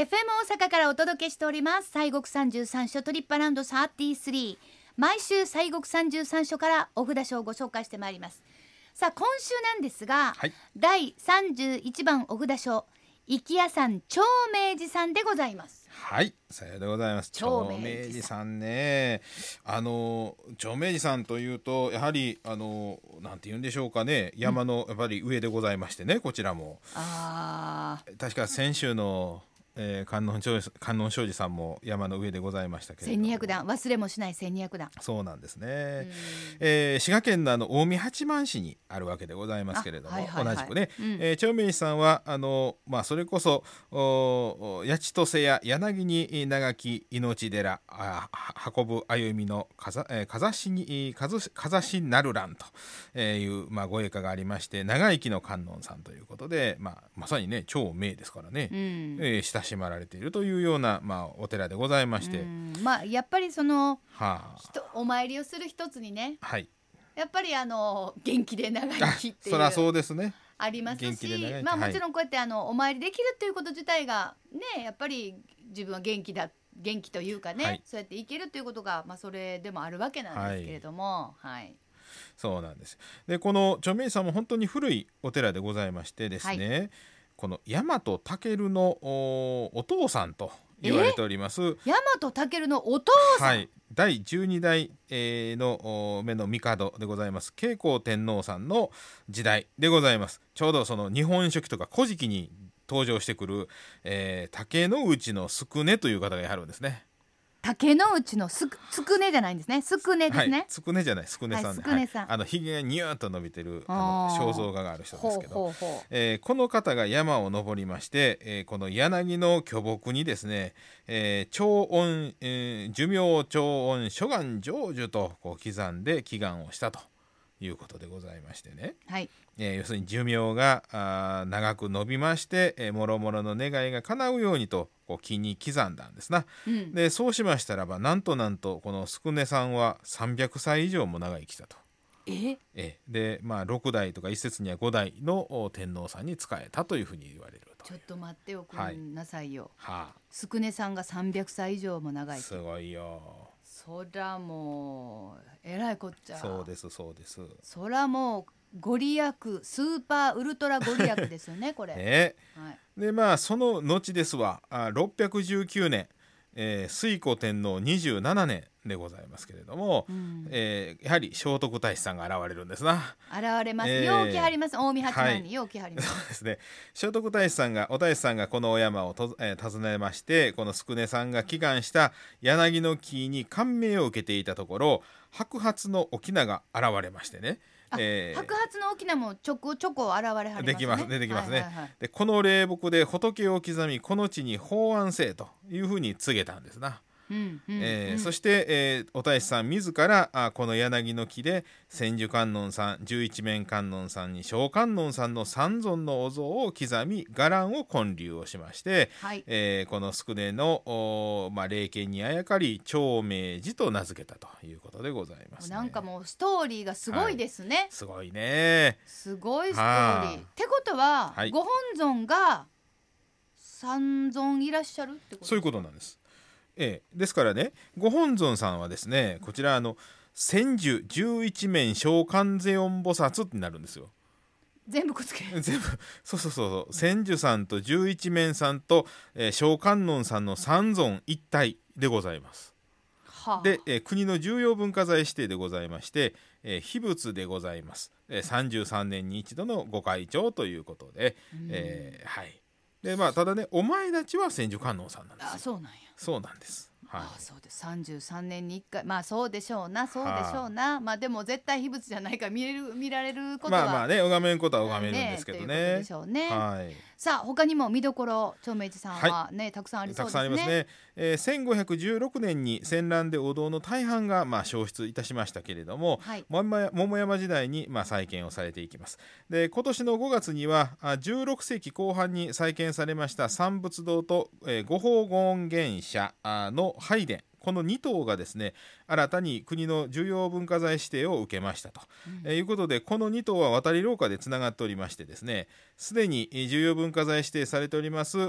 FM 大阪からお届けしております。西国三十三所トリップアラウンド33毎週西国三十三所からお札書をご紹介してまいります。さあ今週なんですが、はい。第31番お札書生き屋さん長明寺さんでございます。はい、さようでございます。長長明寺さん。明寺さんね、あの長明寺さんというとやはりあのなんて言うんでしょうかね、山のやっぱり上でございましてね、こちらも。あ確か先週の、えー、観音長観音庄司さんも山の上でございましたけれども、1200段忘れもしない1200段。そうなんですね。えー滋賀県のあの近江八幡市にあるわけでございますけれども、あはいはいはい。同じくね、うん。えー長明寺さんはあのまあそれこそお八千歳や柳に長き命寺あは運ぶ歩みのかざ、えー、かざしにかずかざしなるらんというまあご栄華がありまして長生きの観音さんということでまあまさにね長明ですからね、うん。えー親しまられているというようなまあお寺でございまして、うん。まあやっぱりそのはあ。人お参りをする一つにね。はい。やっぱりあの元気で長あ生きっていそりゃうそうですね。ありますしまあもちろんこうやってあのお参りできるっていうこと自体がねやっぱり自分は元気だ元気というかね、はい。そうやっていけるということがまあそれでもあるわけなんですけれどもはい、そうなんです。でこの著名さんも本当に古いお寺でございましてですね、この大和武のおお父さんと言われております。大和武のお父さん、はい、第12代、えーのお目の帝でございます。慶光天皇さんの時代でございます。ちょうどその日本書紀とか古事記に登場してくる、えー竹之内の宿根という方がやるんですね。竹之内のすくつくねじゃないんですね。すくねですね、はい、つくねじゃない、すくねさんね。はいすくねさん。はい。あのひげがニューッと伸びてるあの肖像画がある人ですけど。ほえーこの方が山を登りまして、えーこの柳の巨木にですね、えー長音、えー寿命長音諸願成就とこう刻んで祈願をしたということでございましてね、うはい。えー要するに寿命があー長く伸びまして、えー、もろもろの願いが叶うようにとこう木に刻んだんですな。うん。でそうしましたらばなんとなんとこの宿根さんは300歳以上も長生きしたと。え？えーでまあ6代とか一説には5代のお天皇さんに仕えたというふうに言われると。ちょっと待っておくはい。んなさいよ、はすくねさんが300歳以上も長あ、いすごいよそらもうえらいこっちゃ。そうですそうです。そらもうご利益スーパーウルトラご利益ですよねこれ、ね。はい、でまあその後ですわ。あ619年、えー、推古天皇27年でございますけれども、うん、えーやはり聖徳太子さんが現れるんですな。現れます、えー陽気張ります。近江八幡はい。に陽気張ります、そうですね。聖徳太子さんがお太子さんがこのお山をと、えー訪ねましてこの宿根さんが祈願した柳の木に感銘を受けていたところ白髪の翁が現れましてね、あえー白髪の沖縄もちょこちょこ現れはりますね。できます出てきますね。はいはいはい。でこの霊木で仏を刻みこの地に法安せえというふうに告げたんですな。そして、えーお太子さん自らあこの柳の木で千手観音さん十一面観音さんに小観音さんの三尊のお像を刻み伽藍を建立をしまして、はいえーこの宿根の、おーまあ、霊験にあやかり長明寺と名付けたということでございます、ね。なんかもうストーリーがすごいですね、すごいね。すごいストーリー。はあってことは、はいご本尊が三尊いらっしゃるってことそういうことなんです。ええ、ですからねご本尊さんはですねこちらあの千手十一面小観世音菩薩ってなるんですよ。全部くっつける。全部そうそうそうそう千手さんと十一面さんと、えー、小観音さんの三尊一体でございます。はあ、で、えー国の重要文化財指定でございまして、えー秘仏でございます、えー、33年に一度のご開帳ということで、えーはいでまあただねお前たちは千手観音さんなんですよあそうなんや。そうなんです。はい。あそうです。三十三年に一回。まあそうでしょうな。そうでしょうな、まあでも絶対秘仏じゃないから見れる見られることは。まあまあね拝めんことは拝めるんですけどということねでしょうね。はいさあ他にも見どころ長明寺さんはね、たくさんありそうですね。たくさんありますね、えー、1516年に戦乱でお堂の大半がまあ消失いたしましたけれども、はい。桃山時代にまあ再建をされていきますで今年の5月にはあ16世紀後半に再建されました三仏堂と、えー、五宝権現社あの拝殿この2棟がですね新たに国の重要文化財指定を受けましたと、うん、えー、いうことでこの2棟は渡り廊下でつながっておりましてですねすでに重要文化財指定されておりますあ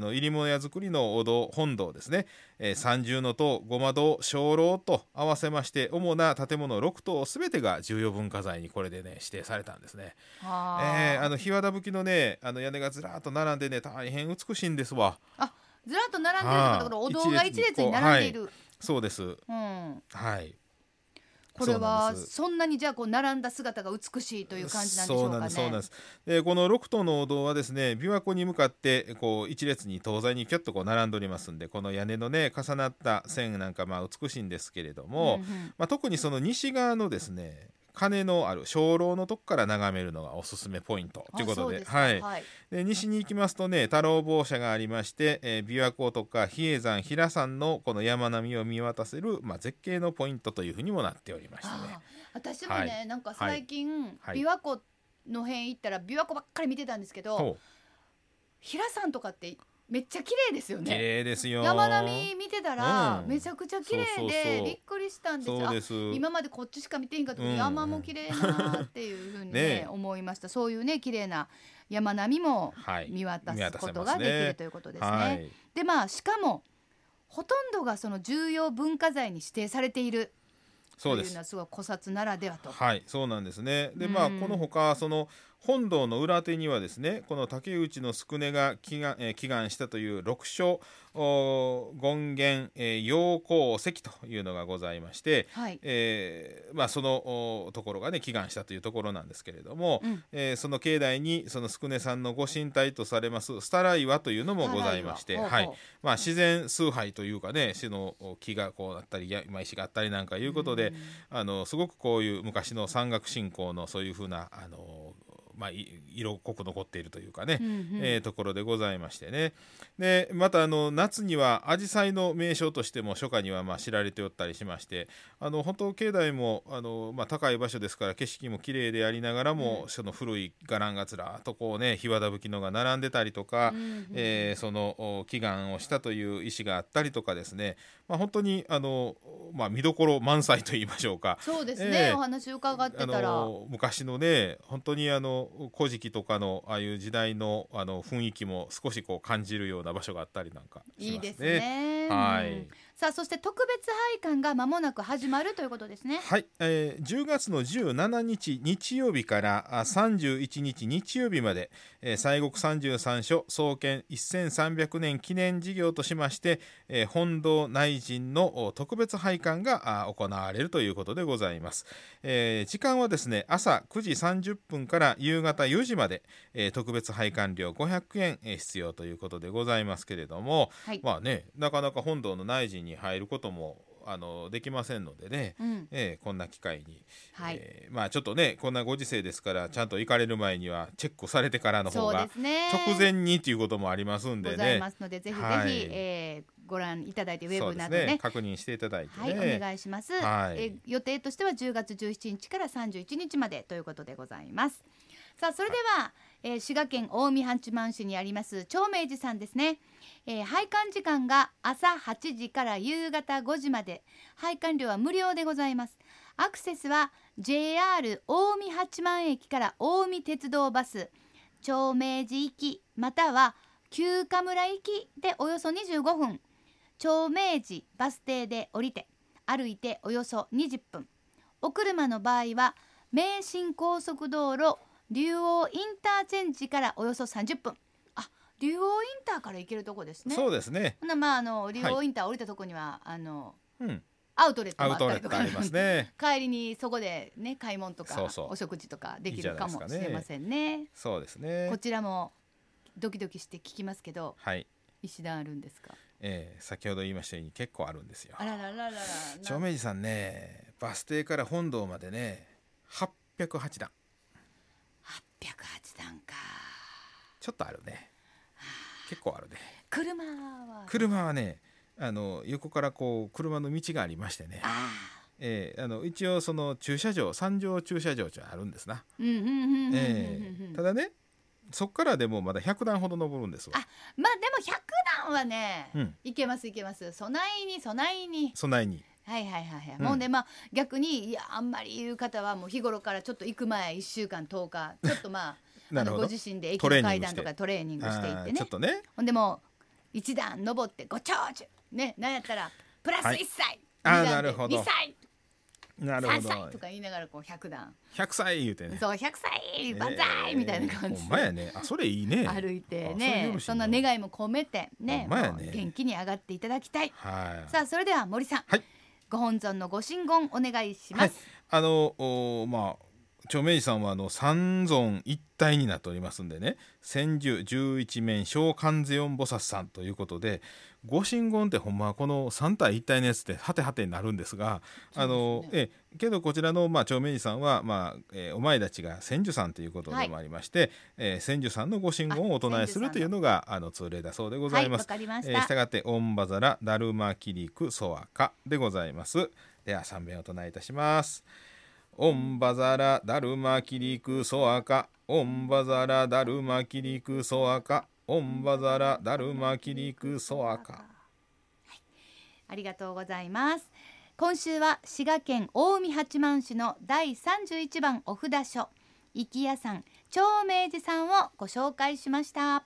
の入り物屋造りのお堂本堂ですね、えー、三重の塔ごま堂鐘楼と合わせまして主な建物6棟すべてが重要文化財にこれでね指定されたんですね。えー、あの日和田吹きのねあの屋根がずらっと並んでね大変美しいんですわ。あずらっと並んでるところお堂が一列に並んでいる。はい、そうです。うん、はい。これはそんなにじゃあこう並んだ姿が美しいという感じなんでしょうかね。そうなんです。でこの六棟のお堂はですね琵琶湖に向かってこう一列に東西にキュッとこう並んでおりますんでこの屋根のね重なった線なんかまあ美しいんですけれども、うんうん、まあ特にその西側のですね鐘のある鐘楼のとこから眺めるのがおすすめポイントということではい、はい、で西に行きますとね太郎坊社がありまして、えー、琵琶湖とか比叡山平山のこの山並みを見渡せる、まあ、絶景のポイントというふうにもなっておりましてね。私もね、はい、なんか最近、はい、琵琶湖の辺行ったら琵琶湖ばっかり見てたんですけど平山とかってめっちゃ綺麗ですよね。綺麗ですよ。山並み見てたら、めちゃくちゃ綺麗でびっくりしたんですよ。今までこっちしか見てへんかったけど、山も綺麗なっていうふうにね思いました。そういうね綺麗な山並みも見渡すことができるということですね。でまあしかもほとんどがその重要文化財に指定されている。そうです。というのはすごい古刹ならではと。はい、そうなんですね。で、まあこのほかその本堂の裏手にはですねこの竹内の宿根が祈願,、えー、祈願したという六所権現、えー、陽光石というのがございまして、はい、えー、まあ、そのところがね祈願したというところなんですけれども、うん、えー、その境内にその宿根さんのご神体とされますスタラ岩というのもございまして、はい。まあ、自然崇拝というかね死の木がこうだったり山石があったりなんかいうことで、あのすごくこういう昔の山岳信仰のそういうふうなあのまあ、色濃く残っているというかね、うんうん、えー、ところでございましてね。でまたあの夏には紫陽花の名所としても初夏にはまあ知られておったりしましてあの本当境内もあの、まあ、高い場所ですから景色も綺麗でありながらも、うん、その古い伽藍がずらっとこうね日和田吹きのが並んでたりとか、うんうん、えー、その祈願をしたという意思があったりとかですね、まあ、本当にあの、まあ、見どころ満載と言いましょうか。そうですね、えー、お話伺ってたら。昔のね本当にあの古事記とかのああいう時代のあの雰囲気も少しこう感じるような場所があったりなんかしますね。いいですねはい。さあそして特別拝観が間もなく始まるということですね。はい、えー、10月の17日日曜日から31日日曜日まで、えー、西国33所創建1300年記念事業としまして、えー、本堂内陣の特別拝観が行われるということでございます。えー、時間はですね朝9時30分から夕方4時まで、えー、特別拝観料500円、えー、必要ということでございますけれども、はい、まあねなかなか本堂の内陣にに入ることもあのできませんのでね、うん、えー、こんな機会に、はい、えー、まあちょっとねこんなご時世ですからちゃんと行かれる前にはチェックされてからの方が直前にっていうこともありますんでね。ございますのでぜひぜひ、はい、えー、ご覧いただいてウェブなどね、ね、確認していただいて、ね、はい、お願いします、はい、え予定としては10月17日から31日までということでございます。さあそれでは、はいえー、滋賀県近江八幡市にあります長明寺さんですね、えー、拝観時間が朝8時から夕方5時まで。拝観料は無料でございます。アクセスは JR 近江八幡駅から近江鉄道バス。長明寺行きまたは旧神村行きでおよそ25分。長明寺バス停で降りて歩いておよそ20分。お車の場合は名神高速道路竜王インターチェンジからおよそ30分。あ竜王インターから行けるとこですね。そうですね。なまああの竜王インター降りたとこには、はい、あの、うん、アウトレットもあったりとか。ありますね。帰りにそこでね買い物とかお食事とかできるかもしれませんね。そうですね。こちらもドキドキして聞きますけど、はい、石段あるんですか？えー、先ほど言いましたように結構あるんですよ。あららららら長明寺さんねバス停から本堂までね808段808段か。ちょっとあるね。結構あるね。車は。車はねあの横からこう車の道がありましてね。えー、あの一応その駐車場三条駐車場ってあるんですな。ただねそっからでもまだ100段ほど登るんですわ。あまあでも100段段はね、うん。いけますいけます。備えに備えに。備えにはいはいはいはい、うん。もうねまあ逆にいやあんまり言う方はもう日頃からちょっと行く前1週間10日 ちょっとまあなあるほど。のご自身で駅トレーの階段とかトレーニングしていってね。あーちょっとね。ほんでもう一段登ってご長寿ねなんやったらプラスはい。1歳、あー二段でなるほど。2歳。3なるほど。歳とか言いながらこう100段。100歳言うてね。そう100歳万歳みたいな感じほんまやね。あそれいいね。歩いてねそんな願いも込めてねほんまやね。もう元気に上がっていただきたい。はい。さあそれでは森さん、はいご本尊のご神言お願いします、あのおまあ著名人さんはあの三尊一体になっておりますんでね。千住十一面小観世音菩薩さんということでご神言ってほんまはこの三体一体のやつってはてはてになるんですがあのえけどこちらの、まあ、著名人さんは、まあえーお前たちが千住さんということでもありまして、えー千住さんのご神言をお唱えするというのがあの。通例だそうでございます。えした。がって「オンバザラダルマキリクソワカ」でございます。では3遍お唱えいたしますオンバザラダルマキリクソワカ。オンバザラダルマキリクソワカ。オンバザラダルマキリクソワカ。ありがとうございます。今週は滋賀県近江八幡市の第31番お札書。生き屋さん長明寺さんをご紹介しました。